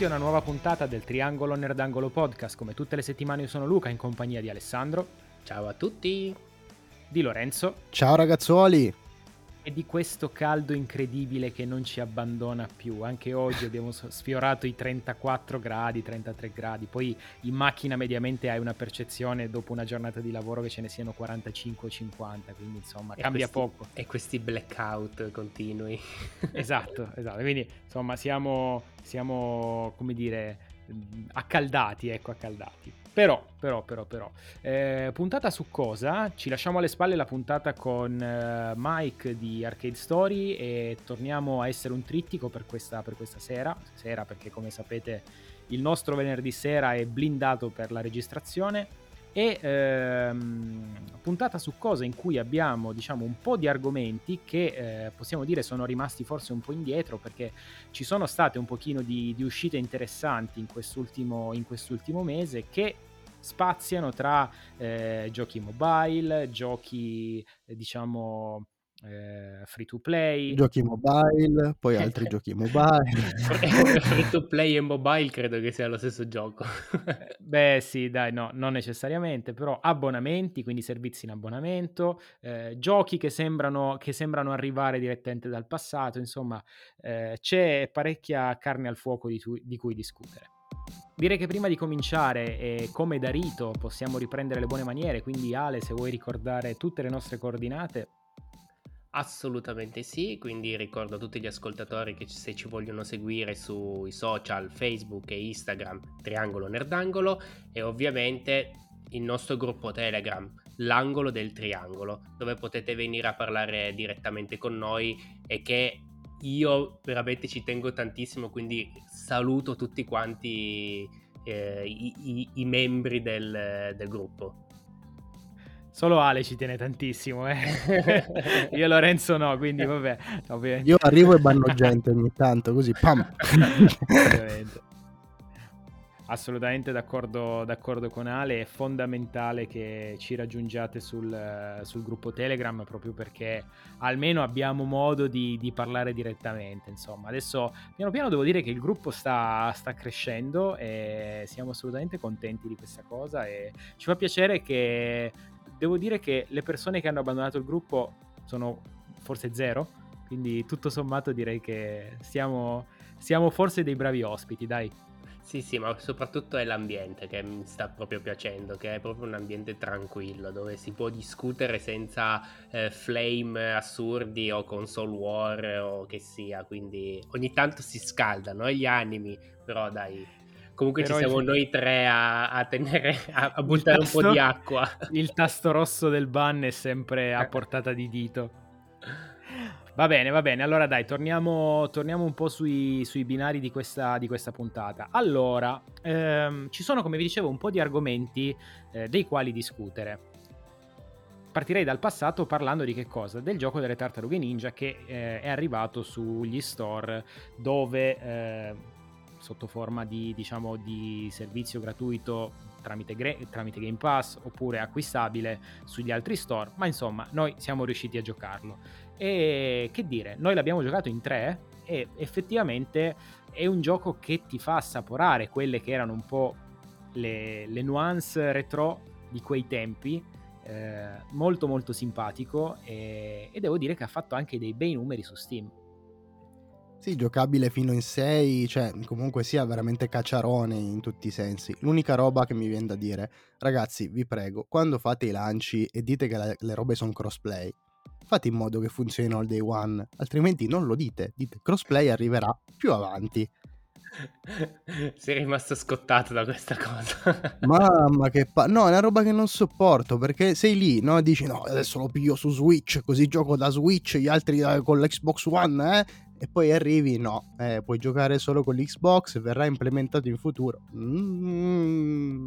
Benvenuti a una nuova puntata del Triangolo Nerdangolo Podcast. Come tutte le settimane io sono Luca in compagnia di Alessandro. Ciao a tutti. Di Lorenzo. Ciao ragazzuoli e di questo caldo incredibile che non ci abbandona più. Anche oggi abbiamo sfiorato i 34 gradi, 33 gradi. Poi in macchina mediamente hai una percezione dopo una giornata di lavoro che ce ne siano 45 o 50, quindi insomma e cambia questi, poco. E questi blackout continui. esatto, esatto. Quindi insomma siamo, siamo come dire, accaldati, ecco, accaldati. Però, però, però, però. Eh, puntata su cosa? Ci lasciamo alle spalle la puntata con eh, Mike di Arcade Story e torniamo a essere un trittico per questa, per questa sera. Sera perché come sapete il nostro venerdì sera è blindato per la registrazione. E ehm, puntata su cosa in cui abbiamo diciamo un po' di argomenti che eh, possiamo dire sono rimasti forse un po' indietro perché ci sono state un pochino di, di uscite interessanti in quest'ultimo, in quest'ultimo mese che spaziano tra eh, giochi mobile, giochi eh, diciamo eh, free to play. Giochi mobile, poi altri giochi mobile. free to play e mobile credo che sia lo stesso gioco. Eh, beh sì, dai, no, non necessariamente, però abbonamenti, quindi servizi in abbonamento, eh, giochi che sembrano, che sembrano, arrivare direttamente dal passato, insomma eh, c'è parecchia carne al fuoco di, tu- di cui discutere. Direi che prima di cominciare, eh, come da rito, possiamo riprendere le buone maniere, quindi Ale, se vuoi ricordare tutte le nostre coordinate. Assolutamente sì, quindi ricordo a tutti gli ascoltatori che se ci vogliono seguire sui social Facebook e Instagram Triangolo Nerdangolo e ovviamente il nostro gruppo Telegram L'angolo del triangolo dove potete venire a parlare direttamente con noi e che io veramente ci tengo tantissimo, quindi saluto tutti quanti eh, i, i, i, membri del, del, gruppo. Solo Ale ci tiene tantissimo, eh? io Lorenzo no, quindi vabbè. Ovviamente. Io arrivo e banno gente ogni tanto, così pam. Ovviamente assolutamente d'accordo, d'accordo, con Ale, è fondamentale che ci raggiungiate sul, sul, gruppo Telegram proprio perché almeno abbiamo modo di, di, parlare direttamente. Insomma, adesso piano piano devo dire che il gruppo sta, sta, crescendo e siamo assolutamente contenti di questa cosa e ci fa piacere che devo dire che le persone che hanno abbandonato il gruppo sono forse zero, quindi tutto sommato direi che siamo, siamo forse dei bravi ospiti, dai. Sì, sì, ma soprattutto è l'ambiente che mi sta proprio piacendo, che è proprio un ambiente tranquillo, dove si può discutere senza eh, flame assurdi o console war o che sia, quindi ogni tanto si scaldano gli animi, però dai, comunque però ci siamo il... noi tre a, a, tenere, a, a buttare tasto, un po' di acqua. Il tasto rosso del ban è sempre a portata di dito. Va bene, va bene. Allora dai, torniamo, torniamo un po' sui, sui binari di questa, di questa, puntata. Allora, ehm, ci sono, come vi dicevo, un po' di argomenti eh, dei quali discutere. Partirei dal passato parlando di che cosa? Del gioco delle tartarughe ninja che eh, è arrivato sugli store dove, eh, sotto forma di, diciamo, di servizio gratuito tramite, tramite Game Pass oppure acquistabile sugli altri store, ma insomma noi siamo riusciti a giocarlo. E che dire, noi l'abbiamo giocato in tre e effettivamente è un gioco che ti fa assaporare quelle che erano un po' le, le nuance retro di quei tempi. Eh, molto molto simpatico e, e devo dire che ha fatto anche dei bei numeri su Steam. Sì, giocabile fino in 6, cioè comunque sia veramente cacciarone in tutti i sensi. L'unica roba che mi viene da dire, ragazzi, vi prego, quando fate i lanci e dite che la, le robe sono crossplay, fate in modo che funzionino al day one, altrimenti non lo dite, dite crossplay arriverà più avanti. Sei rimasto scottato da questa cosa. Mamma che pa... No, è una roba che non sopporto perché sei lì, no? Dici no, adesso lo piglio su Switch, così gioco da Switch, gli altri con l'Xbox One, eh? E poi arrivi, no, eh, puoi giocare solo con l'Xbox, verrà implementato in futuro. Mm.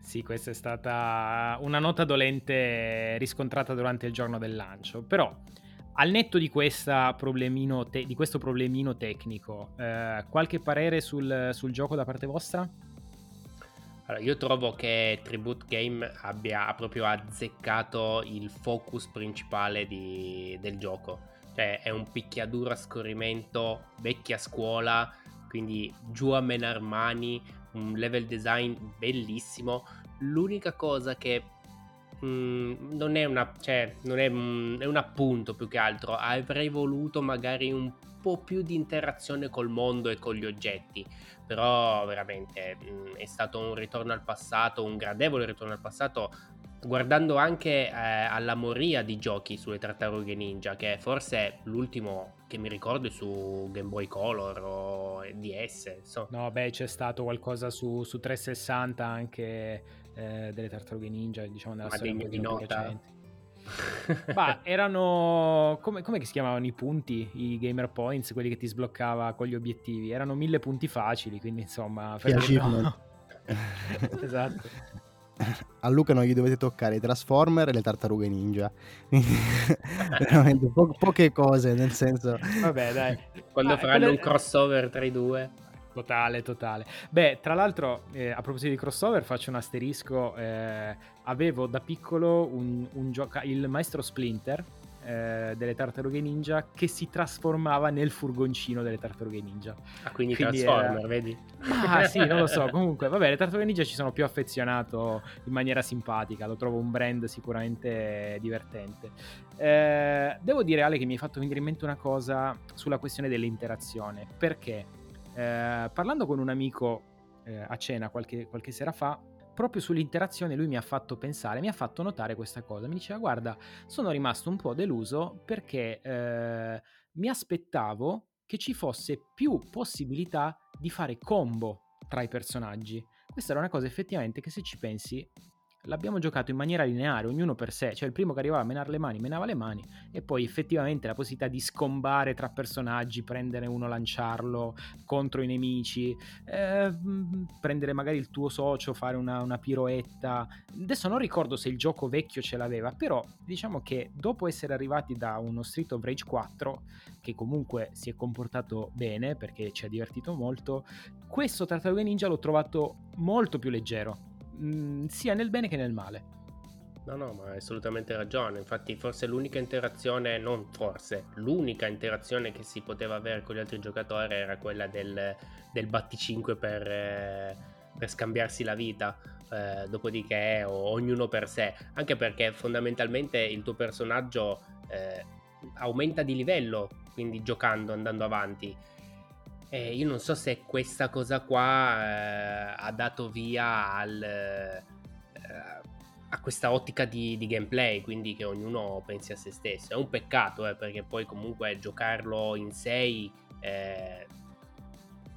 Sì, questa è stata una nota dolente riscontrata durante il giorno del lancio, però al netto di, te- di questo problemino tecnico, eh, qualche parere sul, sul, gioco da parte vostra? Allora, io trovo che Tribute Game abbia proprio azzeccato il focus principale di, del gioco. Cioè, è un picchiaduro a scorrimento vecchia scuola quindi giù a menar mani, un level design bellissimo. L'unica cosa che mh, mm, non è una, cioè, non è, mh, mm, è un appunto più che altro, avrei voluto magari un po' più di interazione col mondo e con gli oggetti però veramente mh, mm, è stato un ritorno al passato, un gradevole ritorno al passato guardando anche eh, alla moria di giochi sulle tartarughe ninja, che forse l'ultimo che mi ricordo è su Game Boy Color o DS. Insomma. No, beh, c'è stato qualcosa su, su 360 anche eh, delle tartarughe ninja, diciamo nella Ma storia di nota. Ma erano come, come si chiamavano i punti, i gamer points, quelli che ti sbloccava con gli obiettivi? Erano mille punti facili, quindi insomma, no. esatto a Luca non gli dovete toccare i Transformer e le tartarughe ninja. Veramente po- poche cose, nel senso... Vabbè, dai. Quando ah, faranno quelle... un crossover tra i due. Totale, totale. Beh, tra l'altro, eh, a proposito di crossover, faccio un asterisco. Eh, avevo da piccolo un, un gioco, il maestro Splinter, eh, delle tartarughe ninja che si trasformava nel furgoncino delle tartarughe ninja. Ah, quindi, quindi Transformer, era... vedi? Ah, sì, non lo so. Comunque, vabbè, le tartarughe ninja ci sono più affezionato in maniera simpatica. Lo trovo un brand sicuramente divertente. Eh, devo dire, Ale, che mi hai fatto venire in mente una cosa sulla questione dell'interazione. Perché eh, parlando con un amico eh, a cena qualche, qualche sera fa, proprio sull'interazione lui mi ha fatto pensare, mi ha fatto notare questa cosa. Mi diceva, guarda, sono rimasto un po' deluso perché eh, mi aspettavo che ci fosse più possibilità di fare combo tra i personaggi. Questa era una cosa effettivamente che se ci pensi l'abbiamo giocato in maniera lineare, ognuno per sé, cioè il primo che arrivava a menare le mani, menava le mani. E poi effettivamente la possibilità di scombare tra personaggi, prendere uno, lanciarlo contro i nemici, eh, prendere magari il tuo socio, fare una, una piroetta. Adesso non ricordo se il gioco vecchio ce l'aveva, però diciamo che dopo essere arrivati da uno Street of Rage 4, che comunque si è comportato bene perché ci ha divertito molto, questo Tartaruga Ninja l'ho trovato molto più leggero mh, mm, sia nel bene che nel male. No, no, ma hai assolutamente ragione. Infatti, forse l'unica interazione, non forse, l'unica interazione che si poteva avere con gli altri giocatori era quella del, del batti 5 per, eh, per scambiarsi la vita. Eh, dopodiché, o, ognuno per sé. Anche perché fondamentalmente il tuo personaggio eh, aumenta di livello, quindi giocando, andando avanti. Eh, io non so se questa cosa qua eh, ha dato via al, eh, a questa ottica di, di, gameplay, quindi che ognuno pensi a se stesso. È un peccato, eh, perché poi comunque giocarlo in 6, eh,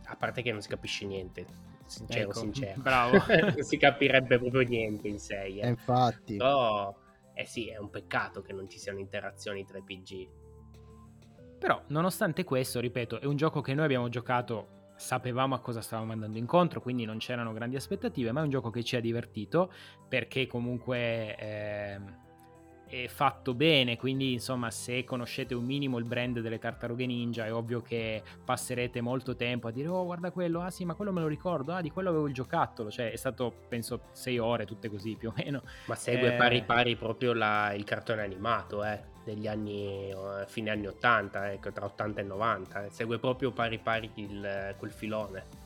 a parte che non si capisce niente, sincero, ecco, sincero. Bravo. non si capirebbe proprio niente in 6. Eh. Infatti. Però, eh sì, è un peccato che non ci siano interazioni tra i PG. Però, nonostante questo, ripeto, è un gioco che noi abbiamo giocato, sapevamo a cosa stavamo andando incontro, quindi non c'erano grandi aspettative, ma è un gioco che ci ha divertito perché comunque eh, è fatto bene, quindi insomma se conoscete un minimo il brand delle tartarughe ninja è ovvio che passerete molto tempo a dire oh guarda quello, ah sì ma quello me lo ricordo, ah di quello avevo il giocattolo, cioè è stato penso sei ore, tutte così più o meno. Ma segue eh... pari pari proprio la, il cartone animato, eh degli anni, fine anni 80, ecco, tra 80 e 90, eh. segue proprio pari pari il, quel filone.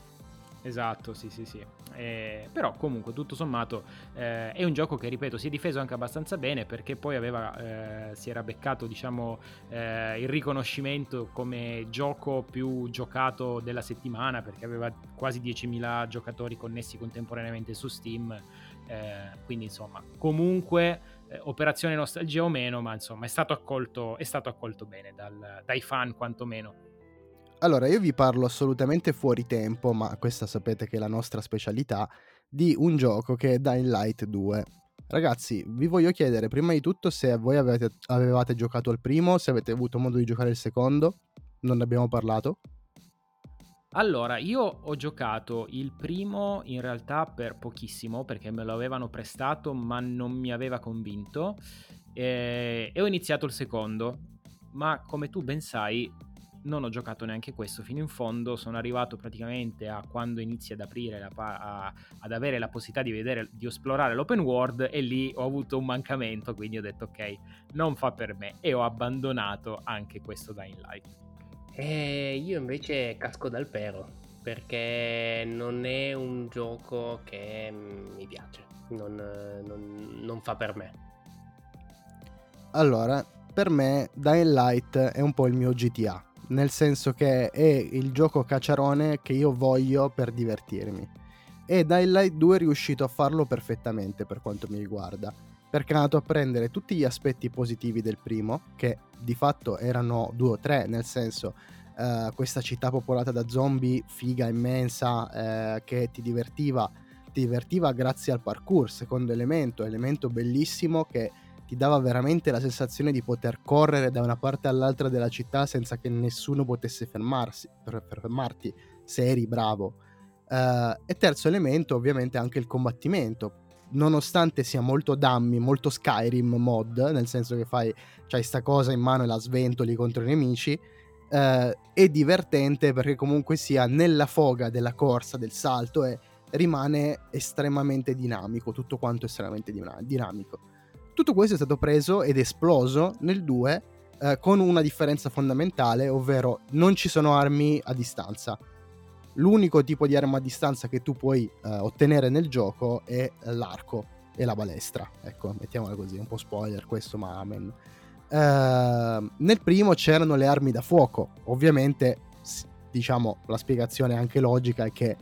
Esatto, sì, sì, sì. Eh, però comunque tutto sommato eh, è un gioco che, ripeto, si è difeso anche abbastanza bene perché poi aveva, eh, si era beccato, diciamo, eh, il riconoscimento come gioco più giocato della settimana perché aveva quasi 10.000 giocatori connessi contemporaneamente su Steam. Eh, quindi, insomma, comunque eh, operazione nostalgia o meno, ma insomma è stato accolto, è stato accolto bene dal, dai fan quantomeno. Allora, io vi parlo assolutamente fuori tempo, ma questa sapete che è la nostra specialità, di un gioco che è Dying Light 2. Ragazzi, vi voglio chiedere prima di tutto se voi avete, avevate giocato al primo, se avete avuto modo di giocare il secondo, non ne abbiamo parlato. Allora, io ho giocato il primo in realtà per pochissimo perché me lo avevano prestato ma non mi aveva convinto e, e ho iniziato il secondo, ma come tu ben sai non ho giocato neanche questo fino in fondo, sono arrivato praticamente a quando inizia ad aprire, la, a, ad avere la possibilità di vedere, di esplorare l'open world e lì ho avuto un mancamento, quindi ho detto ok, non fa per me e ho abbandonato anche questo Dying Light. E io invece casco dal pero. perché non è un gioco che mi piace, non, non, non fa per me. Allora, per me Dying Light è un po' il mio GTA, nel senso che è il gioco cacciarone che io voglio per divertirmi. E Dying Light 2 è riuscito a farlo perfettamente per quanto mi riguarda, perché è andato a prendere tutti gli aspetti positivi del primo, che di fatto erano due o tre, nel senso uh, questa città popolata da zombie figa, immensa, uh, che ti divertiva, ti divertiva grazie al parkour, secondo elemento, elemento bellissimo che ti dava veramente la sensazione di poter correre da una parte all'altra della città senza che nessuno potesse fermarsi, per, fermarti se eri bravo. Uh, e terzo elemento, ovviamente, anche il combattimento. Nonostante sia molto dummy, molto Skyrim mod, nel senso che fai, c'hai sta cosa in mano e la sventoli contro i nemici, uh, è divertente perché comunque sia nella foga della corsa, del salto, e rimane estremamente dinamico, tutto quanto estremamente dinamico. Tutto questo è stato preso ed esploso nel 2 eh, con una differenza fondamentale, ovvero non ci sono armi a distanza. L'unico tipo di arma a distanza che tu puoi eh, ottenere nel gioco è l'arco e la balestra. Ecco, mettiamola così, un po' spoiler questo, ma amen. Eh, nel primo c'erano le armi da fuoco. Ovviamente, diciamo, la spiegazione anche logica è che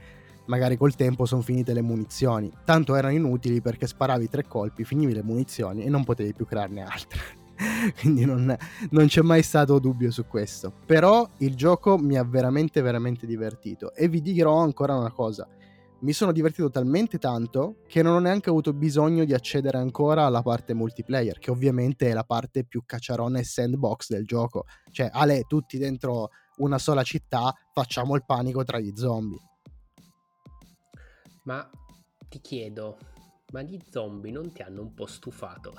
magari col tempo sono finite le munizioni. Tanto erano inutili perché sparavi tre colpi, finivi le munizioni e non potevi più crearne altre. Quindi non, non, c'è mai stato dubbio su questo. Però il gioco mi ha veramente, veramente divertito. E vi dirò ancora una cosa. Mi sono divertito talmente tanto che non ho neanche avuto bisogno di accedere ancora alla parte multiplayer, che ovviamente è la parte più cacciarone e sandbox del gioco. Cioè, Ale, tutti dentro una sola città, facciamo il panico tra gli zombie. Ma ti chiedo, ma gli zombie non ti hanno un po' stufato?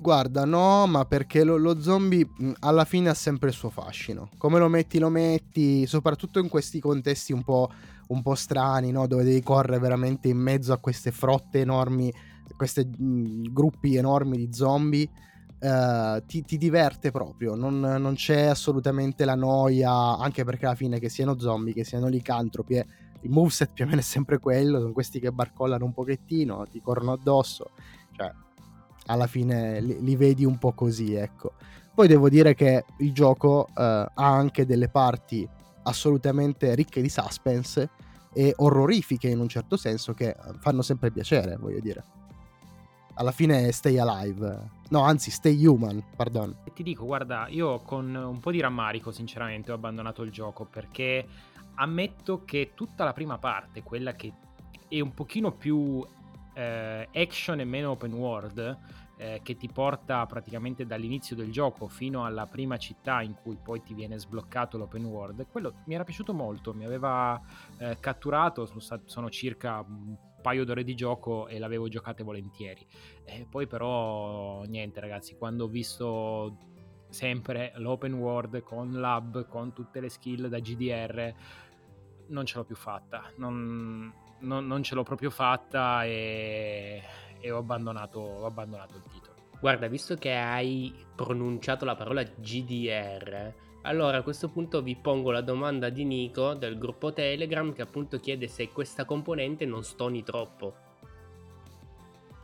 Guarda, no, ma perché lo, lo, zombie alla fine ha sempre il suo fascino. Come lo metti, lo metti, soprattutto in questi contesti un po', un po strani, no? dove devi correre veramente in mezzo a queste frotte enormi, questi gruppi enormi di zombie. Uh, ti, ti, diverte proprio, non, non, c'è assolutamente la noia, anche perché alla fine che siano zombie, che siano licantropi, eh, il moveset più o meno è sempre quello, sono questi che barcollano un pochettino, ti corrono addosso, cioè alla fine li, li vedi un po' così, ecco. Poi devo dire che il gioco uh, ha anche delle parti assolutamente ricche di suspense e orrorifiche in un certo senso che fanno sempre piacere, voglio dire alla fine stay alive. No, anzi, stay human, pardon. Ti dico, guarda, io con un po' di rammarico, sinceramente, ho abbandonato il gioco perché ammetto che tutta la prima parte, quella che è un pochino più eh, action e meno open world, eh, che ti porta praticamente dall'inizio del gioco fino alla prima città in cui poi ti viene sbloccato l'open world, quello mi era piaciuto molto, mi aveva eh, catturato, sono, sono circa paio d'ore di gioco e l'avevo giocate volentieri. E poi però niente ragazzi, quando ho visto sempre l'open world con lab, con tutte le skill da GDR, non ce l'ho più fatta, non, non, non ce l'ho proprio fatta e, e ho, abbandonato, ho abbandonato il titolo. Guarda, visto che hai pronunciato la parola GDR, allora a questo punto vi pongo la domanda di Nico del gruppo Telegram che appunto chiede se questa componente non stoni troppo.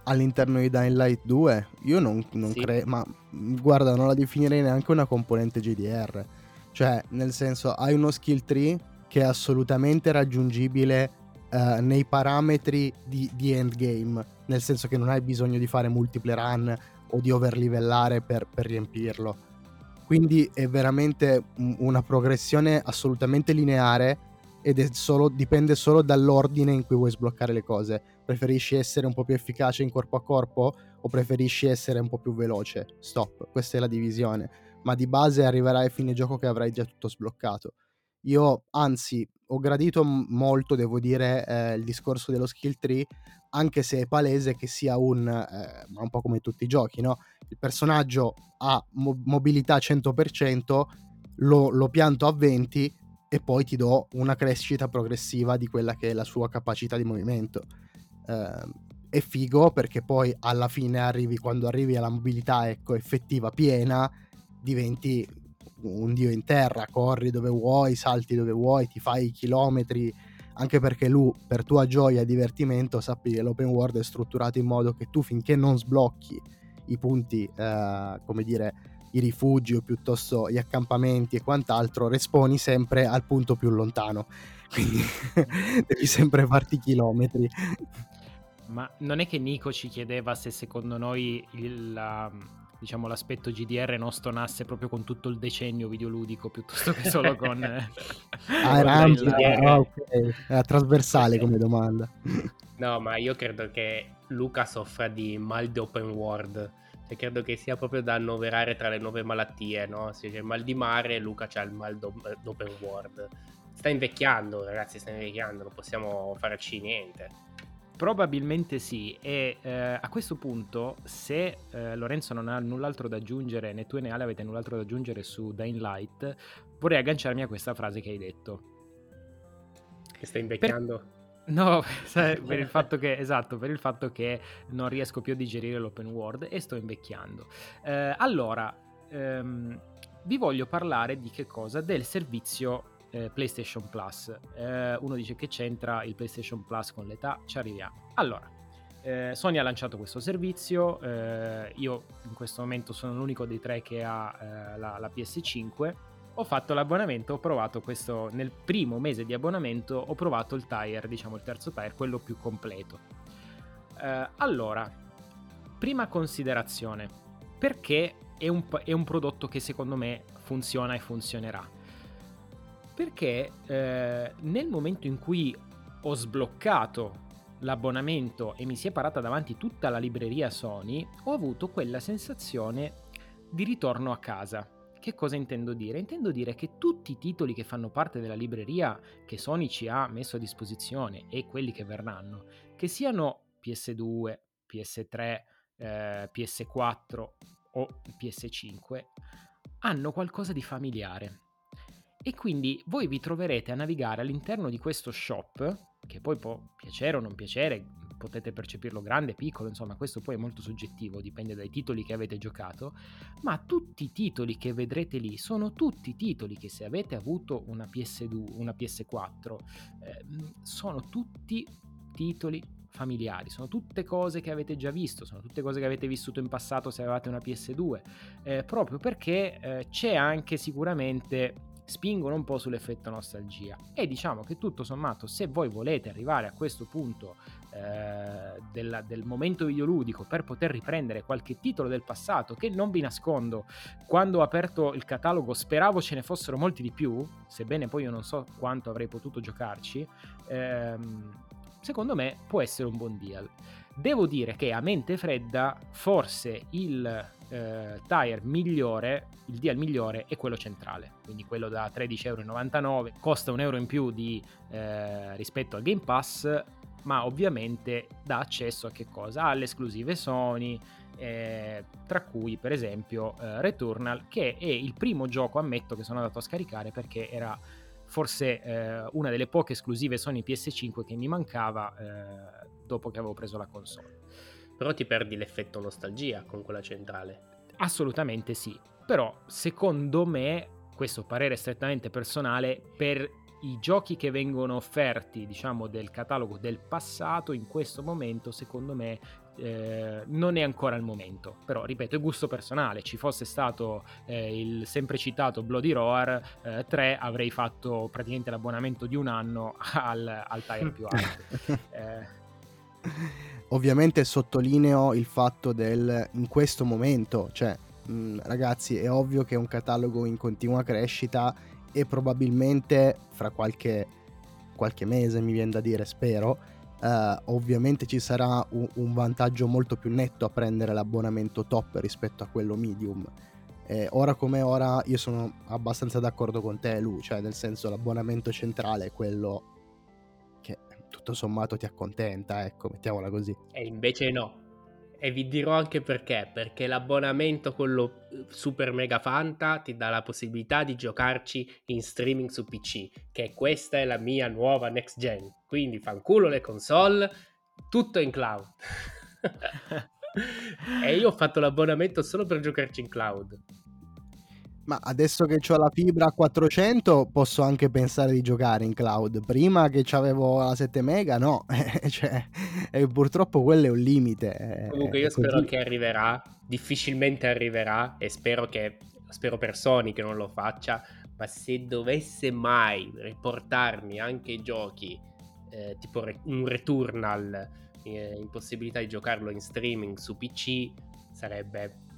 All'interno di Dying Light 2? Io non, non sì. credo, ma guarda, non la definirei neanche una componente GDR. Cioè, nel senso, hai uno skill tree che è assolutamente raggiungibile uh, nei parametri di, di, endgame, nel senso che non hai bisogno di fare multiple run o di overlivellare per, per riempirlo quindi è veramente una progressione assolutamente lineare ed solo, dipende solo dall'ordine in cui vuoi sbloccare le cose. Preferisci essere un po' più efficace in corpo a corpo o preferisci essere un po' più veloce? Stop, questa è la divisione. Ma di base arriverai a fine gioco che avrai già tutto sbloccato. Io, anzi, ho gradito molto, devo dire, eh, il discorso dello skill tree, anche se è palese che sia un, eh, un po' come tutti i giochi, no? Il personaggio ha mo- mobilità 100%, lo, lo pianto a 20 e poi ti do una crescita progressiva di quella che è la sua capacità di movimento. Eh, è figo perché poi alla fine arrivi, quando arrivi alla mobilità ecco, effettiva piena, diventi un dio in terra, corri dove vuoi, salti dove vuoi, ti fai i chilometri, anche perché lui, per tua gioia e divertimento, sappi che l'open world è strutturato in modo che tu finché non sblocchi i punti, eh, come dire, i rifugi o piuttosto gli accampamenti e quant'altro, responi sempre al punto più lontano. Quindi devi sempre farti chilometri. Ma non è che Nico ci chiedeva se secondo noi il, diciamo, l'aspetto GDR non stonasse proprio con tutto il decennio videoludico piuttosto che solo con... ah, era ampio, il... oh, okay. era trasversale come domanda. No, ma io credo che Luca soffra di mal di open world. Cioè, credo che sia proprio da annoverare tra le nuove malattie, no? Se c'è il mal di mare, Luca c'ha il mal d'open world. Sta invecchiando, ragazzi, sta invecchiando, non possiamo farci niente. Probabilmente sì, e eh, a questo punto, se eh, Lorenzo non ha null'altro da aggiungere, né tu né Ale avete null'altro da aggiungere su Dying Light, vorrei agganciarmi a questa frase che hai detto. Che sta invecchiando? Per... No, per il fatto che, esatto, per il fatto che non riesco più a digerire l'open world e sto invecchiando. Eh, allora, ehm, vi voglio parlare di che cosa? Del servizio eh, PlayStation Plus. Eh, uno dice che c'entra il PlayStation Plus con l'età, ci arriviamo. Allora, eh, Sony ha lanciato questo servizio, eh, io in questo momento sono l'unico dei tre che ha eh, la, la, PS5. Ho fatto l'abbonamento, ho provato questo nel primo mese di abbonamento, ho provato il tire, diciamo il terzo tire, quello più completo. Eh, allora, prima considerazione, perché è un, è un prodotto che secondo me funziona e funzionerà perché eh, nel momento in cui ho sbloccato l'abbonamento e mi si è parata davanti tutta la libreria Sony, ho avuto quella sensazione di ritorno a casa. Che cosa intendo dire? Intendo dire che tutti i titoli che fanno parte della libreria che Sony ci ha messo a disposizione e quelli che verranno, che siano PS2, PS3, eh, PS4 o PS5, hanno qualcosa di familiare e quindi voi vi troverete a navigare all'interno di questo shop, che poi può piacere o non piacere, potete percepirlo grande, piccolo, insomma questo poi è molto soggettivo, dipende dai titoli che avete giocato, ma tutti i titoli che vedrete lì sono tutti titoli che se avete avuto una PS2, una PS4, eh, sono tutti titoli familiari, sono tutte cose che avete già visto, sono tutte cose che avete vissuto in passato se avevate una PS2, eh, proprio perché eh, c'è anche sicuramente spingono un po' sull'effetto nostalgia. E diciamo che tutto sommato, se voi volete arrivare a questo punto eh, del, del, momento videoludico per poter riprendere qualche titolo del passato, che non vi nascondo, quando ho aperto il catalogo speravo ce ne fossero molti di più, sebbene poi io non so quanto avrei potuto giocarci, ehm, secondo me può essere un buon deal. Devo dire che a mente fredda, forse il eh, tire migliore, il deal migliore è quello centrale, quindi quello da 13,99€, costa un euro in più di, eh, rispetto al Game Pass, ma ovviamente dà accesso a che cosa? Alle esclusive Sony, eh, tra cui per esempio eh, Returnal, che è il primo gioco, ammetto, che sono andato a scaricare perché era forse eh, una delle poche esclusive Sony PS5 che mi mancava eh, dopo che avevo preso la console. Però ti perdi l'effetto nostalgia con quella centrale. Assolutamente sì, però secondo me, questo parere strettamente personale, per i giochi che vengono offerti, diciamo, del catalogo del passato, in questo momento, secondo me, eh, non è ancora il momento. Però, ripeto, è gusto personale. Ci fosse stato eh, il sempre citato Bloody Roar eh, 3, avrei fatto praticamente l'abbonamento di un anno al, al tire più alto. Ovviamente sottolineo il fatto del in questo momento, cioè mh, ragazzi è ovvio che è un catalogo in continua crescita e probabilmente fra qualche, qualche mese mi viene da dire, spero, uh, ovviamente ci sarà un, un, vantaggio molto più netto a prendere l'abbonamento top rispetto a quello medium. Eh, ora come ora io sono abbastanza d'accordo con te, Lu, cioè nel senso l'abbonamento centrale è quello tutto sommato ti accontenta, ecco, mettiamola così. E invece no. E vi dirò anche perché, perché l'abbonamento, quello eh, super mega fanta, ti dà la possibilità di giocarci in streaming su PC, che questa è la mia nuova next gen. Quindi fanculo le console, tutto in cloud. e io ho fatto l'abbonamento solo per giocarci in cloud. Ma adesso che ho la fibra a 400 posso anche pensare di giocare in cloud. Prima che avevo la 7 mega, no. cioè, e purtroppo quello è un limite. Comunque io spero che arriverà, difficilmente arriverà e spero che spero per Sony che non lo faccia, ma se dovesse mai riportarmi anche i giochi eh, tipo un Returnal eh, in possibilità di giocarlo in streaming su PC sarebbe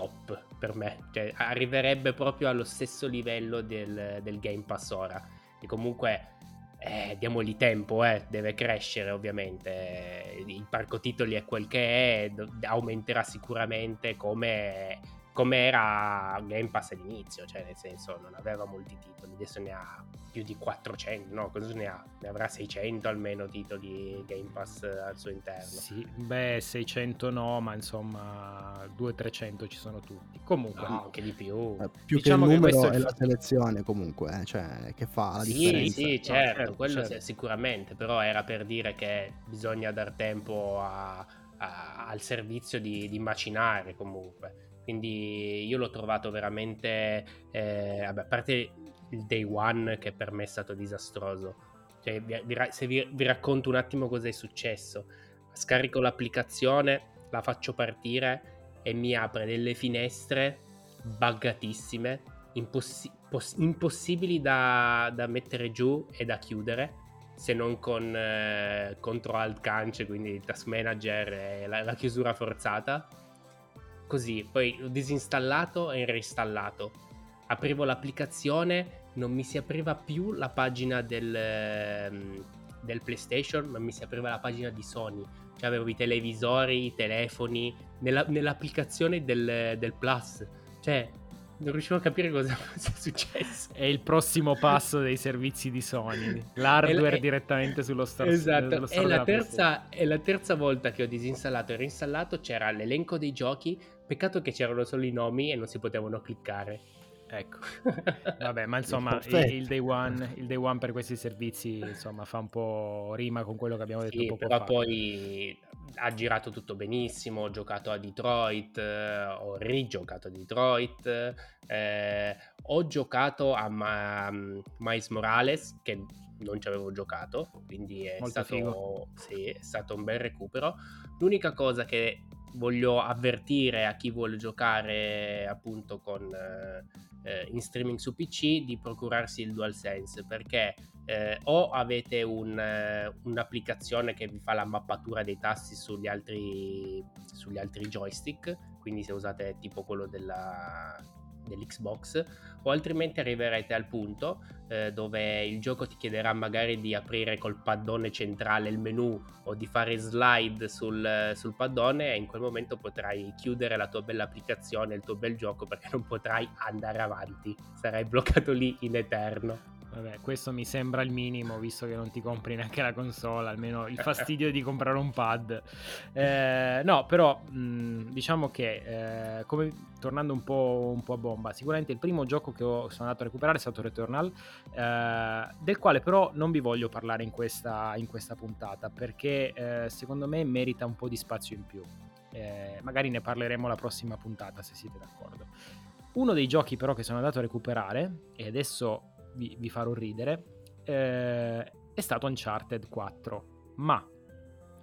top per me, cioè arriverebbe proprio allo stesso livello del, del Game Pass ora. E comunque eh, diamogli tempo, eh, deve crescere ovviamente. Il parco titoli è quel che è, aumenterà sicuramente come come era Game Pass all'inizio, cioè nel senso non aveva molti titoli, adesso ne ha più di 400, no, cosa ne ha? Ne avrà 600 almeno titoli Game Pass al suo interno. Sì, beh 600 no, ma insomma 200-300 ci sono tutti. Comunque, no, anche di più. Eh, più diciamo che il numero che è, è la selezione comunque, eh, cioè che fa la sì, differenza. Sì, certo, certo quello certo. sicuramente, però era per dire che bisogna dar tempo a, a, al servizio di, di macinare comunque quindi io l'ho trovato veramente, eh, vabbè, a parte il day one che per me è stato disastroso, cioè, vi, vi, se vi, vi racconto un attimo cosa è successo, scarico l'applicazione, la faccio partire e mi apre delle finestre buggatissime, impossi- poss- impossibili da, da, mettere giù e da chiudere se non con eh, contro alt cance, quindi task manager e la, la chiusura forzata così, poi l'ho disinstallato e reinstallato. Aprivo l'applicazione, non mi si apriva più la pagina del, ehm, del PlayStation, ma mi si apriva la pagina di Sony. Cioè avevo i televisori, i telefoni, nella, nell'applicazione del, del Plus. Cioè, non riuscivo a capire cosa sia successo. È il prossimo passo dei servizi di Sony. L'hardware è, direttamente sullo store. Esatto. È, la terza, è la terza volta che ho disinstallato e reinstallato. C'era l'elenco dei giochi. Peccato che c'erano solo i nomi e non si potevano cliccare. Ecco, vabbè, ma insomma il, il, day one, il, day one, per questi servizi insomma fa un po' rima con quello che abbiamo detto sì, poco però fa. poi ha girato tutto benissimo, ho giocato a Detroit, eh, ho rigiocato a Detroit, eh, ho giocato a Ma- Miles Morales che non ci avevo giocato, quindi è stato, sì, è stato un bel recupero. L'unica cosa che voglio avvertire a chi vuole giocare appunto con... Eh, in streaming su PC di procurarsi il DualSense perché eh, o avete un, eh, un'applicazione che vi fa la mappatura dei tasti sugli altri, sugli altri joystick, quindi se usate tipo quello della, dell'Xbox o altrimenti arriverete al punto eh, dove il gioco ti chiederà magari di aprire col paddone centrale il menu o di fare slide sul, sul paddone e in quel momento potrai chiudere la tua bella applicazione, il tuo bel gioco perché non potrai andare avanti, sarai bloccato lì in eterno. Vabbè, questo mi sembra il minimo, visto che non ti compri neanche la console, almeno il fastidio di comprare un pad. Eh, no, però mh, diciamo che, eh, come, tornando un po', un po', a bomba, sicuramente il primo gioco che ho, sono andato a recuperare è stato Returnal, eh, del quale però non vi voglio parlare in questa, in questa puntata, perché eh, secondo me merita un po' di spazio in più. Eh, magari ne parleremo la prossima puntata, se siete d'accordo. Uno dei giochi però che sono andato a recuperare, e adesso vi, vi farò ridere, eh, è stato Uncharted 4. Ma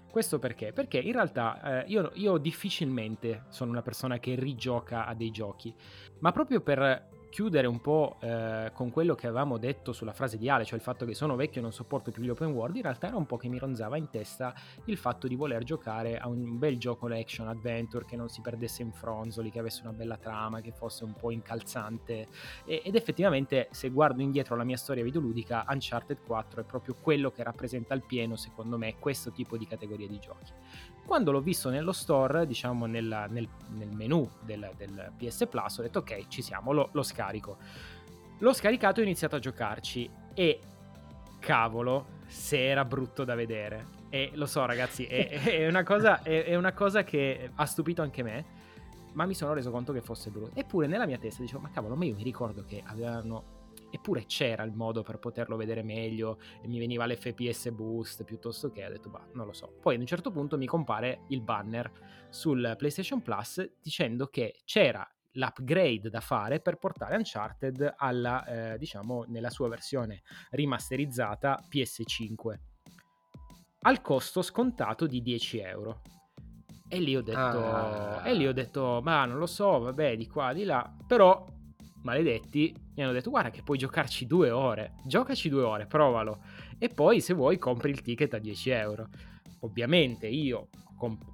questo perché? Perché in realtà eh, io, io, difficilmente sono una persona che rigioca a dei giochi, ma proprio per chiudere un po' eh, con quello che avevamo detto sulla frase di Ale, cioè il fatto che sono vecchio e non sopporto più gli open world, in realtà era un po' che mi ronzava in testa il fatto di voler giocare a un bel gioco action adventure che non si perdesse in fronzoli, che avesse una bella trama, che fosse un po' incalzante e, ed effettivamente se guardo indietro alla mia storia videoludica Uncharted 4 è proprio quello che rappresenta al pieno secondo me questo tipo di categoria di giochi. Quando l'ho visto nello store, diciamo nella, nel, nel, menu del, del, PS Plus, ho detto ok, ci siamo, lo, lo scarico. L'ho scaricato e ho iniziato a giocarci e cavolo, se era brutto da vedere. E lo so ragazzi, è, è, una cosa, è, è una cosa che ha stupito anche me ma mi sono reso conto che fosse brutto. Eppure nella mia testa dicevo, ma cavolo, ma io mi ricordo che avevano eppure c'era il modo per poterlo vedere meglio e mi veniva l'FPS boost piuttosto che ho detto bah non lo so poi ad un certo punto mi compare il banner sul PlayStation Plus dicendo che c'era l'upgrade da fare per portare Uncharted alla, eh, diciamo, nella sua versione rimasterizzata PS5 al costo scontato di 10 euro. E lì ho detto, ah. e lì ho detto, ma non lo so, vabbè, di qua, di là, però maledetti mi hanno detto guarda che puoi giocarci due ore, giocaci due ore, provalo e poi se vuoi compri il ticket a 10 euro. Ovviamente io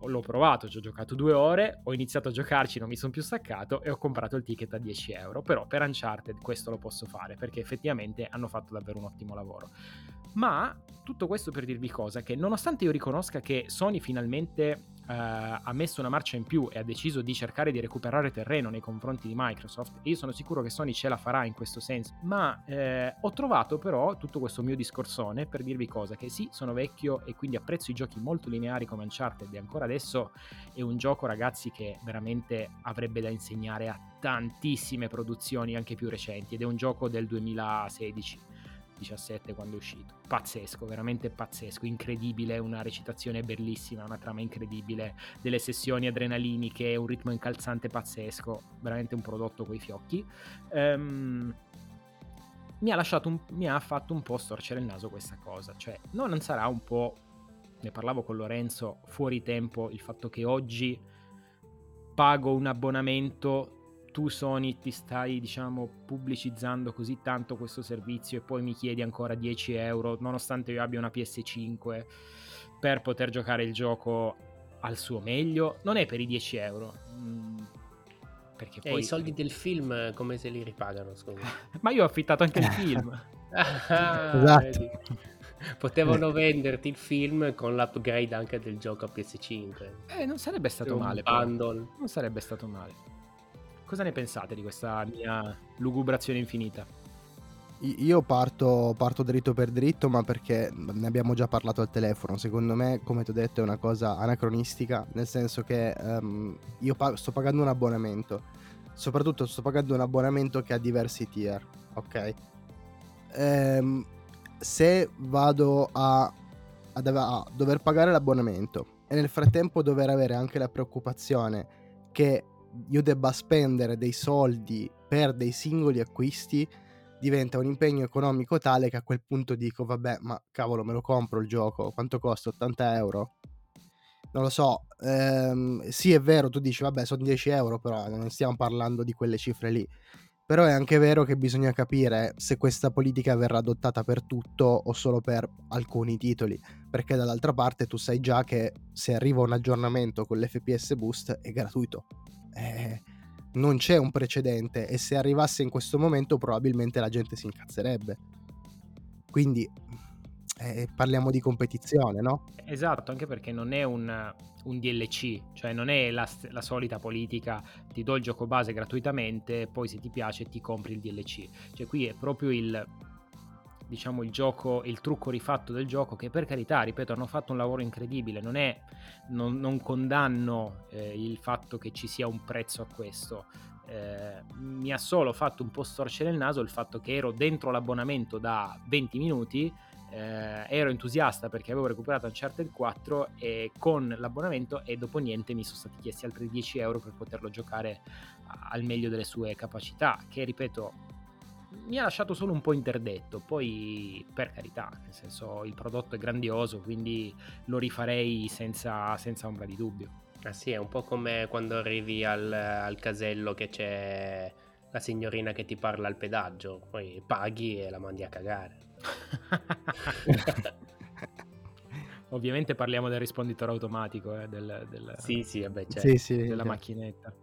l'ho provato, ci ho giocato due ore, ho iniziato a giocarci, non mi sono più staccato e ho comprato il ticket a 10 euro. Però per Uncharted questo lo posso fare perché effettivamente hanno fatto davvero un ottimo lavoro. Ma tutto questo per dirvi cosa? Che nonostante io riconosca che Sony finalmente Uh, ha messo una marcia in più e ha deciso di cercare di recuperare terreno nei confronti di Microsoft. Io sono sicuro che Sony ce la farà in questo senso, ma eh, ho trovato però tutto questo mio discorsone per dirvi cosa, che sì, sono vecchio e quindi apprezzo i giochi molto lineari come Uncharted e ancora adesso è un gioco ragazzi che veramente avrebbe da insegnare a tantissime produzioni anche più recenti ed è un gioco del 2016 17 quando è uscito. Pazzesco, veramente pazzesco, incredibile, una recitazione bellissima, una trama incredibile, delle sessioni adrenaliniche, un ritmo incalzante pazzesco, veramente un prodotto coi fiocchi. Um, mi ha, lasciato un, mi ha fatto un po' storcere il naso questa cosa, cioè no, non sarà un po', ne parlavo con Lorenzo, fuori tempo il fatto che oggi pago un abbonamento tu Sony ti stai diciamo pubblicizzando così tanto questo servizio e poi mi chiedi ancora 10 euro nonostante io abbia una PS5 per poter giocare il gioco al suo meglio non è per i 10 euro mm, perché poi... E i soldi del film come se li ripagano scusa ma io ho affittato anche il film ah, esatto. Potevano venderti il film con l'upgrade anche del gioco a PS5. Eh, non sarebbe stato male. Bundle. Non sarebbe stato male. Cosa ne pensate di questa mia lugubrazione infinita? Io parto, parto, dritto per dritto, ma perché ne abbiamo già parlato al telefono. Secondo me, come ti ho detto, è una cosa anacronistica, nel senso che um, io pa- sto pagando un abbonamento. Soprattutto sto pagando un abbonamento che ha diversi tier, ok? Ehm, se vado a, a, a dover pagare l'abbonamento e nel frattempo dover avere anche la preoccupazione che io debba spendere dei soldi per dei singoli acquisti diventa un impegno economico tale che a quel punto dico vabbè ma cavolo me lo compro il gioco quanto costa? 80 euro? Non lo so ehm, sì è vero tu dici vabbè sono 10 euro però non stiamo parlando di quelle cifre lì. Però è anche vero che bisogna capire se questa politica verrà adottata per tutto o solo per alcuni titoli, perché dall'altra parte tu sai già che se arriva un aggiornamento con l'FPS Boost è gratuito eh, non c'è un precedente e se arrivasse in questo momento probabilmente la gente si incazzerebbe. Quindi eh, parliamo di competizione, no? Esatto, anche perché non è un, un DLC, cioè non è la, la, solita politica, ti do il gioco base gratuitamente, poi se ti piace ti compri il DLC. Cioè qui è proprio il diciamo il gioco, il trucco rifatto del gioco che per carità, ripeto, hanno fatto un lavoro incredibile, non è non, non condanno eh, il fatto che ci sia un prezzo a questo. Eh, mi ha solo fatto un po' storcere il naso il fatto che ero dentro l'abbonamento da 20 minuti eh, ero entusiasta perché avevo recuperato Uncharted 4 e con l'abbonamento e dopo niente mi sono stati chiesti altri 10 euro per poterlo giocare al meglio delle sue capacità che ripeto mi ha lasciato solo un po' interdetto. Poi, per carità, nel senso, il prodotto è grandioso, quindi lo rifarei senza, senza ombra di dubbio. Ah sì, è un po' come quando arrivi al, al casello che c'è la signorina che ti parla al pedaggio, poi paghi e la mandi a cagare. Ovviamente parliamo del risponditore automatico, eh, del, del, sì, sì, vabbè, certo. sì, sì, della macchinetta.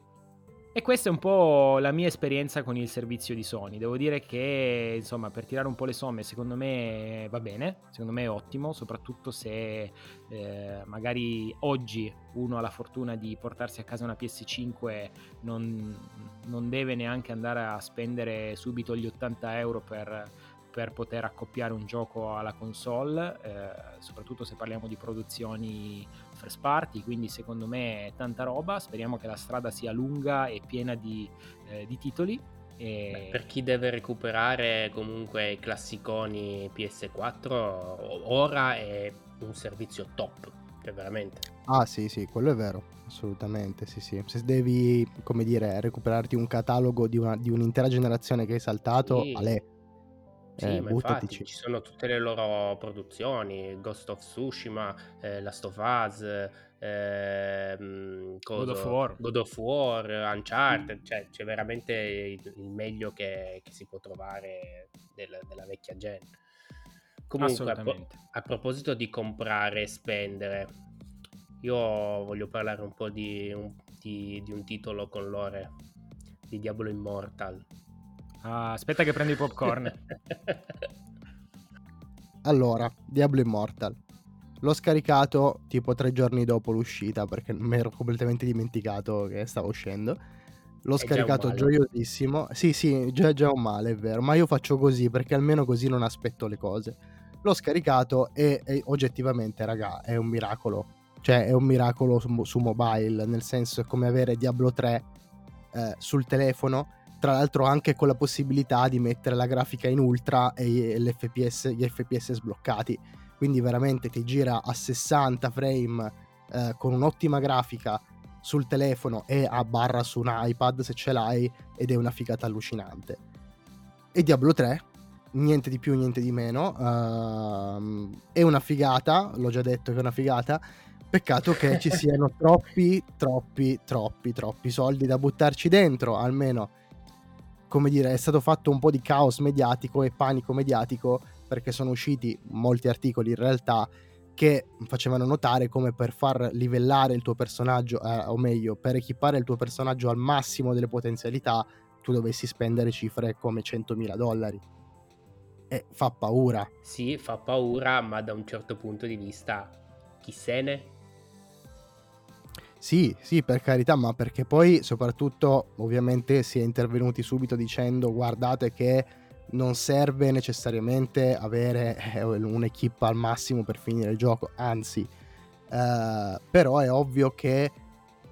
E questa è un po' la mia esperienza con il servizio di Sony. Devo dire che, insomma, per tirare un po' le somme, secondo me va bene, secondo me è ottimo, soprattutto se eh, magari oggi uno ha la fortuna di portarsi a casa una PS5, non, non deve neanche andare a spendere subito gli 80 euro per, per poter accoppiare un gioco alla console, eh, soprattutto se parliamo di produzioni first party, quindi secondo me è tanta roba, speriamo che la strada sia lunga e piena di, eh, di titoli. E... Beh, per chi deve recuperare comunque i classiconi PS4, ora è un servizio top, cioè veramente. Ah sì, sì, quello è vero, assolutamente, sì, sì. Se devi, come dire, recuperarti un catalogo di, una, di un'intera generazione che hai saltato, Sì, Ale, sì, eh, ma infatti buttatici. ci sono tutte le loro produzioni, Ghost of Tsushima, eh, Last of Us, ehm, God of War. God of War, Uncharted, cioè c'è veramente il, il meglio che, che si può trovare del- della vecchia gen. Comunque, a, pro- a proposito di comprare e spendere, io voglio parlare un po' di un, di- di un titolo con lore, di Diablo Immortal. Ah, aspetta che prendo i popcorn. Allora, Diablo Immortal. L'ho scaricato tipo tre giorni dopo l'uscita perché mi ero completamente dimenticato che stava uscendo. L'ho È scaricato gioiosissimo. Sì, sì, già, già un male, è vero. Ma io faccio così perché almeno così non aspetto le cose. L'ho scaricato e, e oggettivamente, raga, è un miracolo. Cioè, è un miracolo su, su mobile. Nel senso, è come avere Diablo 3 eh, sul telefono. Tra l'altro, anche con la possibilità di mettere la grafica in ultra e l'FPS, gli FPS sbloccati. Quindi, veramente ti gira a 60 frame eh, con un'ottima grafica sul telefono e a barra su un iPad se ce l'hai ed è una figata allucinante. E Diablo 3, niente di più, niente di meno, ehm, è una figata, l'ho già detto che è una figata, peccato che ci siano troppi, troppi, troppi, troppi soldi da buttarci dentro, almeno, come dire, è stato fatto un po' di caos mediatico e panico mediatico perché sono usciti molti articoli in realtà che facevano notare come per far livellare il tuo personaggio, eh, o meglio, per equipare il tuo personaggio al massimo delle potenzialità, tu dovessi spendere cifre come 100.000 dollari. E fa paura. Sì, fa paura, ma da un certo punto di vista, chi se ne? Sì, sì, per carità, ma perché poi soprattutto ovviamente si è intervenuti subito dicendo guardate che non serve necessariamente avere eh, un'equipe al massimo per finire il gioco, anzi, eh, però è ovvio che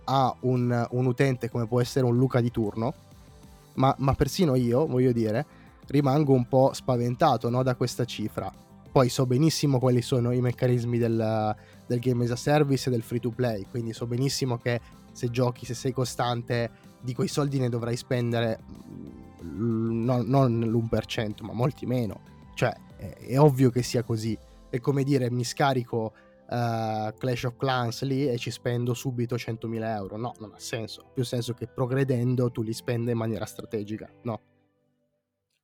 a un, un utente come può essere un Luca di turno, ma, ma persino io, voglio dire, rimango un po' spaventato no, da questa cifra. Poi so benissimo quali sono i meccanismi del, del game as a service e del free to play, quindi so benissimo che se giochi, se sei costante, di quei soldi ne dovrai spendere mm, no- non l'1%, ma molti meno. Cioè, è, è ovvio che sia così. È come dire, mi scarico eh, Clash of Clans lì e ci spendo subito 100.000 euro. No, non ha senso. Più senso che progredendo tu li spenda in maniera strategica. No.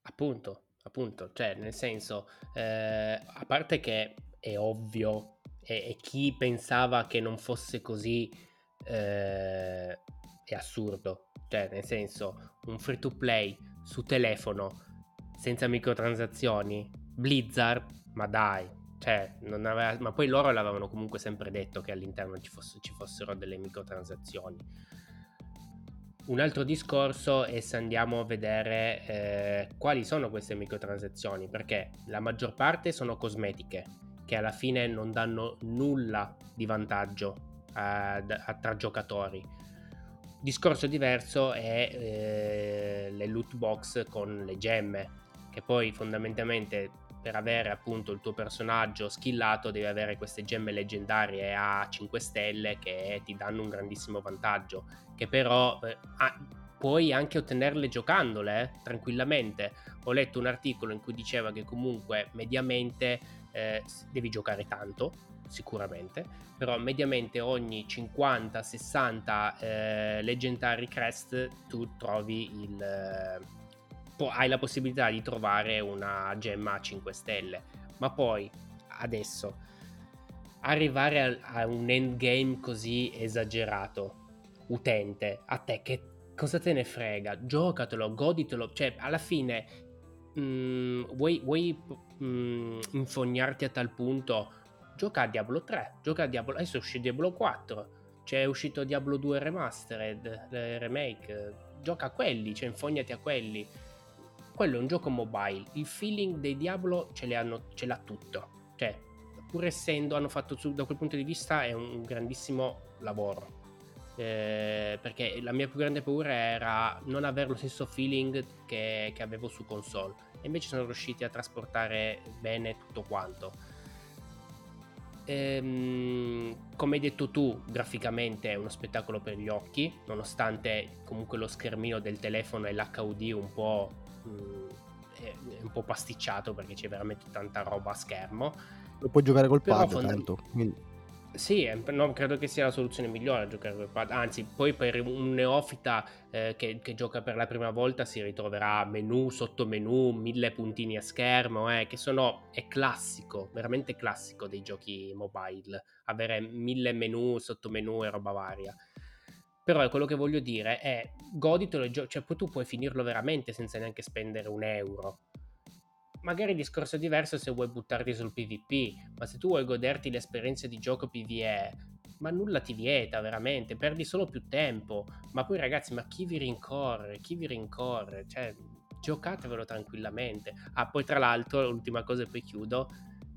Appunto, appunto, cioè nel senso, eh, a parte che è ovvio e, e chi pensava che non fosse così eh, è assurdo, cioè nel senso un free to play su telefono senza microtransazioni, Blizzard, ma dai, cioè aveva, ma poi loro l'avevano comunque sempre detto che all'interno ci, fosse- ci fossero delle microtransazioni. Un altro discorso è se andiamo a vedere eh, quali sono queste microtransazioni, perché la maggior parte sono cosmetiche, che alla fine non danno nulla di vantaggio a- a- tra giocatori. Discorso diverso è eh, le loot box con le gemme, che poi fondamentalmente per avere appunto il tuo personaggio skillato devi avere queste gemme leggendarie a 5 stelle che ti danno un grandissimo vantaggio che però eh, puoi anche ottenerle giocandole eh, tranquillamente. Ho letto un articolo in cui diceva che comunque mediamente eh, devi giocare tanto, sicuramente, però mediamente ogni 50-60 eh, Legendary Crest tu trovi il... hai la possibilità di trovare una gemma a 5 stelle, ma poi adesso arrivare a, a un endgame così esagerato utente, a te che cosa te ne frega? Giocatelo, goditelo, cioè alla fine mm, vuoi, vuoi mm, infognarti a tal punto? Gioca a Diablo 3, gioca a Diablo, adesso uscì Diablo 4, c'è uscito Diablo 2 Remastered, eh, remake, gioca a quelli, cioè infognati a quelli. Quello è un gioco mobile, il feeling dei Diablo ce, hanno, ce l'ha tutto, cioè pur essendo hanno fatto su- da quel punto di vista è un grandissimo lavoro. Eh, perché la mia più grande paura era non avere lo stesso feeling che, che avevo su console. E invece sono riusciti a trasportare bene tutto quanto. Ehm, come hai detto tu, graficamente è uno spettacolo per gli occhi, nonostante comunque lo schermino del telefono e l'HUD un po', mh, mm, è un po' pasticciato perché c'è veramente tanta roba a schermo. Lo puoi giocare col Però pad fondam- tanto. Quindi sì, no, credo che sia la soluzione migliore a giocare con il pad. Anzi, poi per un neofita eh, che, che, gioca per la prima volta si ritroverà menu, sottomenu, mille puntini a schermo, eh, che sono, è classico, veramente classico dei giochi mobile, avere mille menu, sottomenu e roba varia. Però quello che voglio dire è, goditelo, cioè poi tu puoi finirlo veramente senza neanche spendere un euro magari il discorso è diverso se vuoi buttarti sul PvP, ma se tu vuoi goderti l'esperienza di gioco PvE, ma nulla ti vieta veramente, perdi solo più tempo. Ma poi ragazzi, ma chi vi rincorre? Chi vi rincorre? Cioè, giocatevelo tranquillamente. Ah, poi tra l'altro, l'ultima cosa e poi chiudo,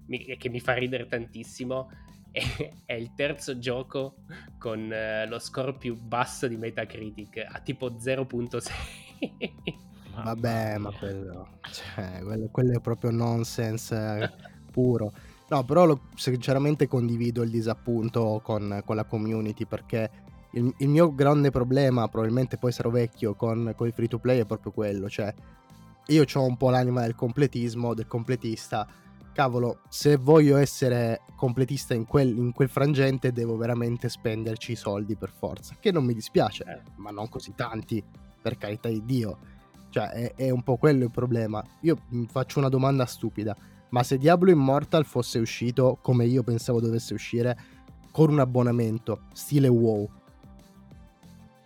mi, che mi fa ridere tantissimo, è, è il terzo gioco con eh, lo score più basso di Metacritic, a tipo 0.6. Vabbè, ma quello, cioè, quello, quello è proprio nonsense eh, puro. No, però lo, sinceramente condivido il disappunto con, con la community perché il, il, mio grande problema, probabilmente poi sarò vecchio con, con il free to play, è proprio quello. Cioè, io ho un po' l'anima del completismo, del completista. Cavolo, se voglio essere completista in quel, in quel frangente, devo veramente spenderci i soldi per forza. Che non mi dispiace, eh, ma non così tanti, per carità di Dio cioè, è, è un po' quello il problema. Io faccio una domanda stupida. Ma se Diablo Immortal fosse uscito come io pensavo dovesse uscire, con un abbonamento, stile WoW,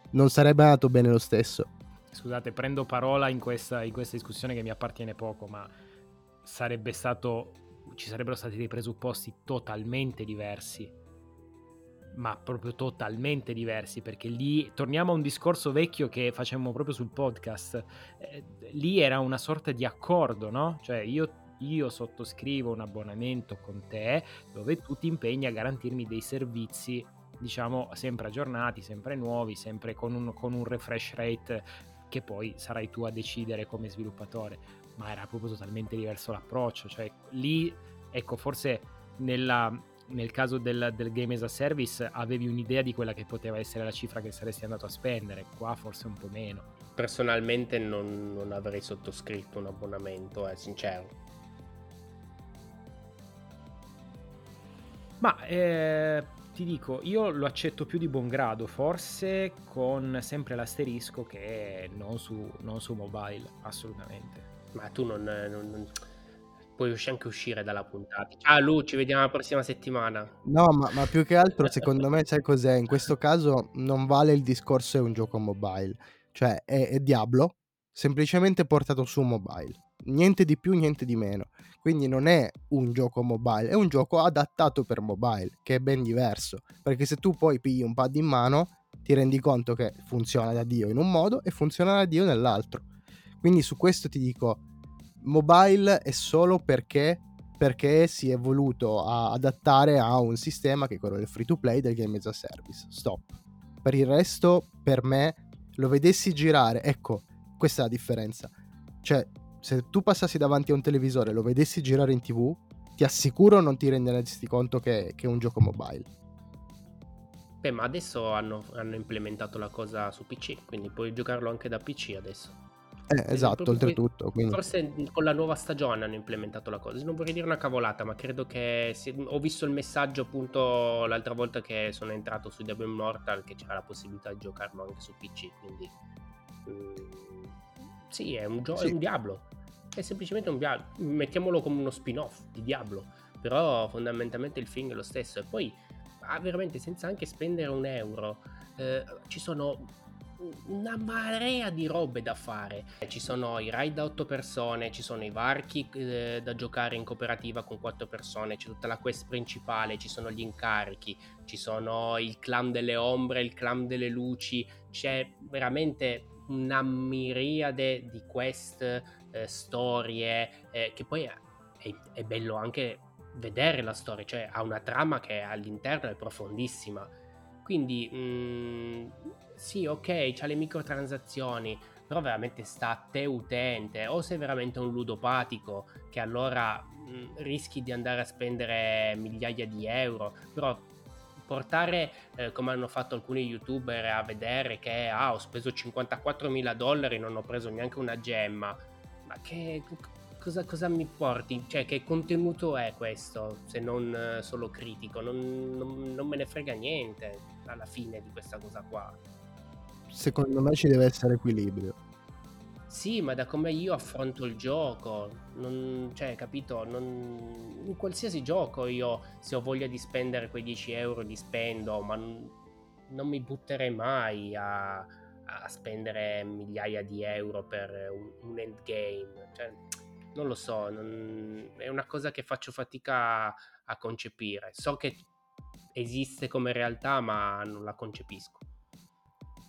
non sarebbe andato bene lo stesso. Scusate, prendo parola in questa, in questa discussione che mi appartiene poco, ma sarebbe stato. Ci sarebbero stati dei presupposti totalmente diversi ma proprio totalmente diversi perché lì torniamo a un discorso vecchio che facemmo proprio sul podcast eh, lì era una sorta di accordo no? cioè io, io, sottoscrivo un abbonamento con te dove tu ti impegni a garantirmi dei servizi diciamo sempre aggiornati sempre nuovi sempre con un, con un refresh rate che poi sarai tu a decidere come sviluppatore ma era proprio totalmente diverso l'approccio cioè lì ecco forse nella, nel caso del, del, game as a service avevi un'idea di quella che poteva essere la cifra che saresti andato a spendere, qua forse un po' meno. Personalmente non, non avrei sottoscritto un abbonamento, è eh, sincero. Ma eh, ti dico, io lo accetto più di buon grado, forse con sempre l'asterisco che non su, non su mobile, assolutamente. Ma tu non, non puoi anche uscire dalla puntata. Ciao Lu, ci vediamo la prossima settimana. No, ma, ma più che altro secondo me sai cos'è? In questo caso non vale il discorso è un gioco mobile, cioè è, è Diablo semplicemente portato su mobile, niente di più, niente di meno. Quindi non è un gioco mobile, è un gioco adattato per mobile, che è ben diverso. Perché se tu poi pigli un pad in mano, ti rendi conto che funziona da Dio in un modo e funziona da Dio nell'altro. Quindi su questo ti dico, mobile è solo perché, perché si è voluto a, adattare a un sistema che è quello del free to play del game as a service. Stop. Per il resto, per me, lo vedessi girare, ecco, questa è la differenza. Cioè, se tu passassi davanti a un televisore e lo vedessi girare in tv, ti assicuro non ti renderesti conto che, che è un gioco mobile. Beh, ma adesso hanno, hanno implementato la cosa su PC, quindi puoi giocarlo anche da PC adesso. Eh, esatto, oltretutto. Quindi. Forse con la nuova stagione hanno implementato la cosa. Non vorrei dire una cavolata, ma credo che si... ho visto il messaggio appunto l'altra volta che sono entrato su Diablo Immortal che c'era la possibilità di giocarlo anche su PC. Quindi mm, sì, è un, gio- sì. è un Diablo. È semplicemente un Diablo. Mettiamolo come uno spin-off di Diablo. Però fondamentalmente il film è lo stesso. E poi, ah, veramente, senza anche spendere un euro, eh, ci sono una marea di robe da fare. Ci sono i ride da 8 persone, ci sono i varchi eh, da giocare in cooperativa con 4 persone, c'è tutta la quest principale, ci sono gli incarichi, ci sono il clan delle ombre, il clan delle luci, c'è veramente una miriade di quest, eh, storie, eh, che poi è, è bello anche vedere la storia, cioè ha una trama che all'interno è profondissima. Quindi mh, mm, sì, ok, c'ha le microtransazioni, però veramente sta a te utente, o sei veramente un ludopatico che allora mh, rischi di andare a spendere migliaia di euro, però portare eh, come hanno fatto alcuni youtuber a vedere che ah, ho speso 54 mila dollari e non ho preso neanche una gemma, ma che cosa, cosa, mi porti? Cioè, che contenuto è questo se non uh, solo critico? Non, non, non, me ne frega niente alla fine di questa cosa qua. Secondo me ci deve essere equilibrio. Sì, ma da come io affronto il gioco, non, cioè, capito? Non, in qualsiasi gioco io, se ho voglia di spendere quei 10 euro, li spendo, ma non, non mi butterei mai a, a, spendere migliaia di euro per un, un endgame. Cioè, non lo so, non, è una cosa che faccio fatica a, a concepire. So che esiste come realtà, ma non la concepisco.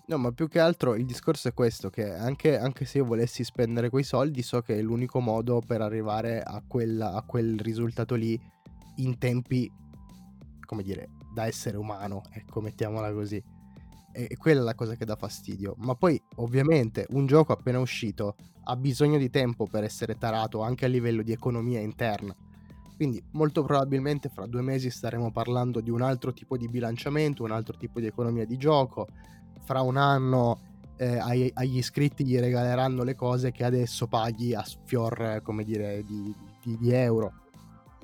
No, ma più che altro il discorso è questo, che anche, anche, se io volessi spendere quei soldi, so che è l'unico modo per arrivare a, quella, a quel risultato lì in tempi, come dire, da essere umano, ecco, mettiamola così. E quella è la cosa che dà fastidio. Ma poi, ovviamente, un gioco appena uscito ha bisogno di tempo per essere tarato anche a livello di economia interna. Quindi molto probabilmente fra due mesi staremo parlando di un altro tipo di bilanciamento, un altro tipo di economia di gioco. Fra un anno eh, agli, agli, iscritti gli regaleranno le cose che adesso paghi a sfior, come dire, di, di, di euro.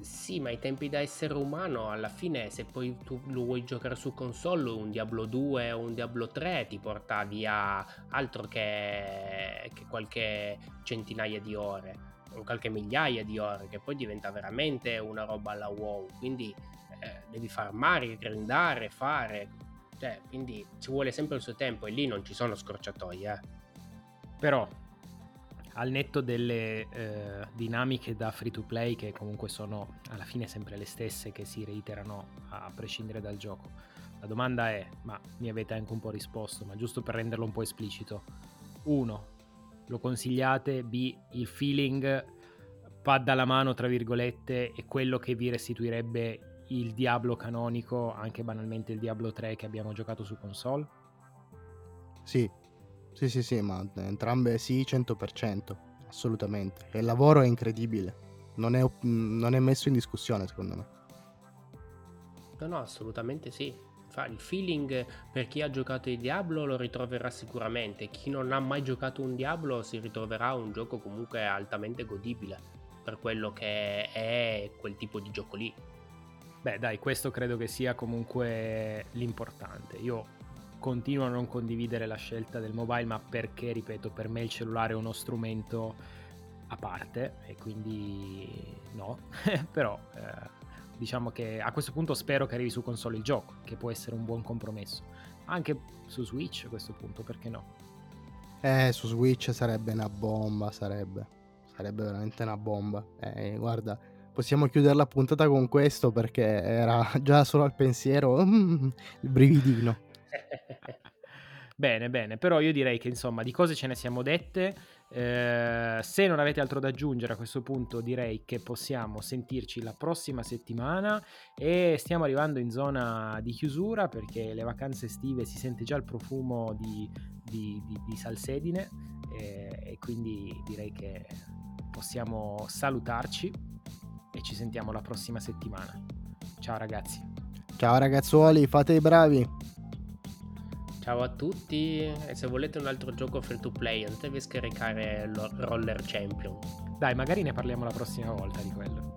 Sì, ma ai tempi da essere umano, alla fine, se poi tu lo vuoi giocare su console, un Diablo 2 o un Diablo 3 ti porta via altro che, che qualche centinaia di ore, o qualche migliaia di ore, che poi diventa veramente una roba alla wow. Quindi eh, devi farmare, grindare, fare. Cioè, quindi ci vuole sempre il suo tempo e lì non ci sono scorciatoie. Eh. Però al netto delle eh, dinamiche da free to play che comunque sono alla fine sempre le stesse che si reiterano a prescindere dal gioco. La domanda è, ma mi avete anche un po' risposto, ma giusto per renderlo un po' esplicito. 1. Lo consigliate? B. Il feeling pad alla mano, tra virgolette, è quello che vi restituirebbe il Diablo canonico, anche banalmente il Diablo 3 che abbiamo giocato su console? Sì, sì, sì, sì, ma entrambe sì, 100%, assolutamente. E il lavoro è incredibile, non è, non è messo in discussione secondo me. No, no, assolutamente sì. Il feeling per chi ha giocato il Diablo lo ritroverà sicuramente. Chi non ha mai giocato un Diablo si ritroverà un gioco comunque altamente godibile per quello che è quel tipo di gioco lì. Beh, dai, questo credo che sia comunque l'importante. Io continuo a non condividere la scelta del mobile, ma perché, ripeto, per me il cellulare è uno strumento a parte e quindi no, però eh, diciamo che a questo punto spero che arrivi su console il gioco, che può essere un buon compromesso. Anche su Switch a questo punto, perché no? Eh, su Switch sarebbe una bomba, sarebbe. Sarebbe veramente una bomba. Eh, guarda, possiamo chiudere la puntata con questo perché era già solo al pensiero mm, il brividino. bene, bene, però io direi che insomma di cose ce ne siamo dette. Eh, se non avete altro da aggiungere a questo punto direi che possiamo sentirci la prossima settimana e stiamo arrivando in zona di chiusura perché le vacanze estive si sente già il profumo di, di, di, di salsedine eh, e quindi direi che possiamo salutarci e ci sentiamo la prossima settimana. Ciao ragazzi. Ciao ragazzuoli, fate i bravi. Ciao a tutti e se volete un altro gioco free to play andatevi a scaricare Roller Champion. Dai, magari ne parliamo la prossima volta di quello.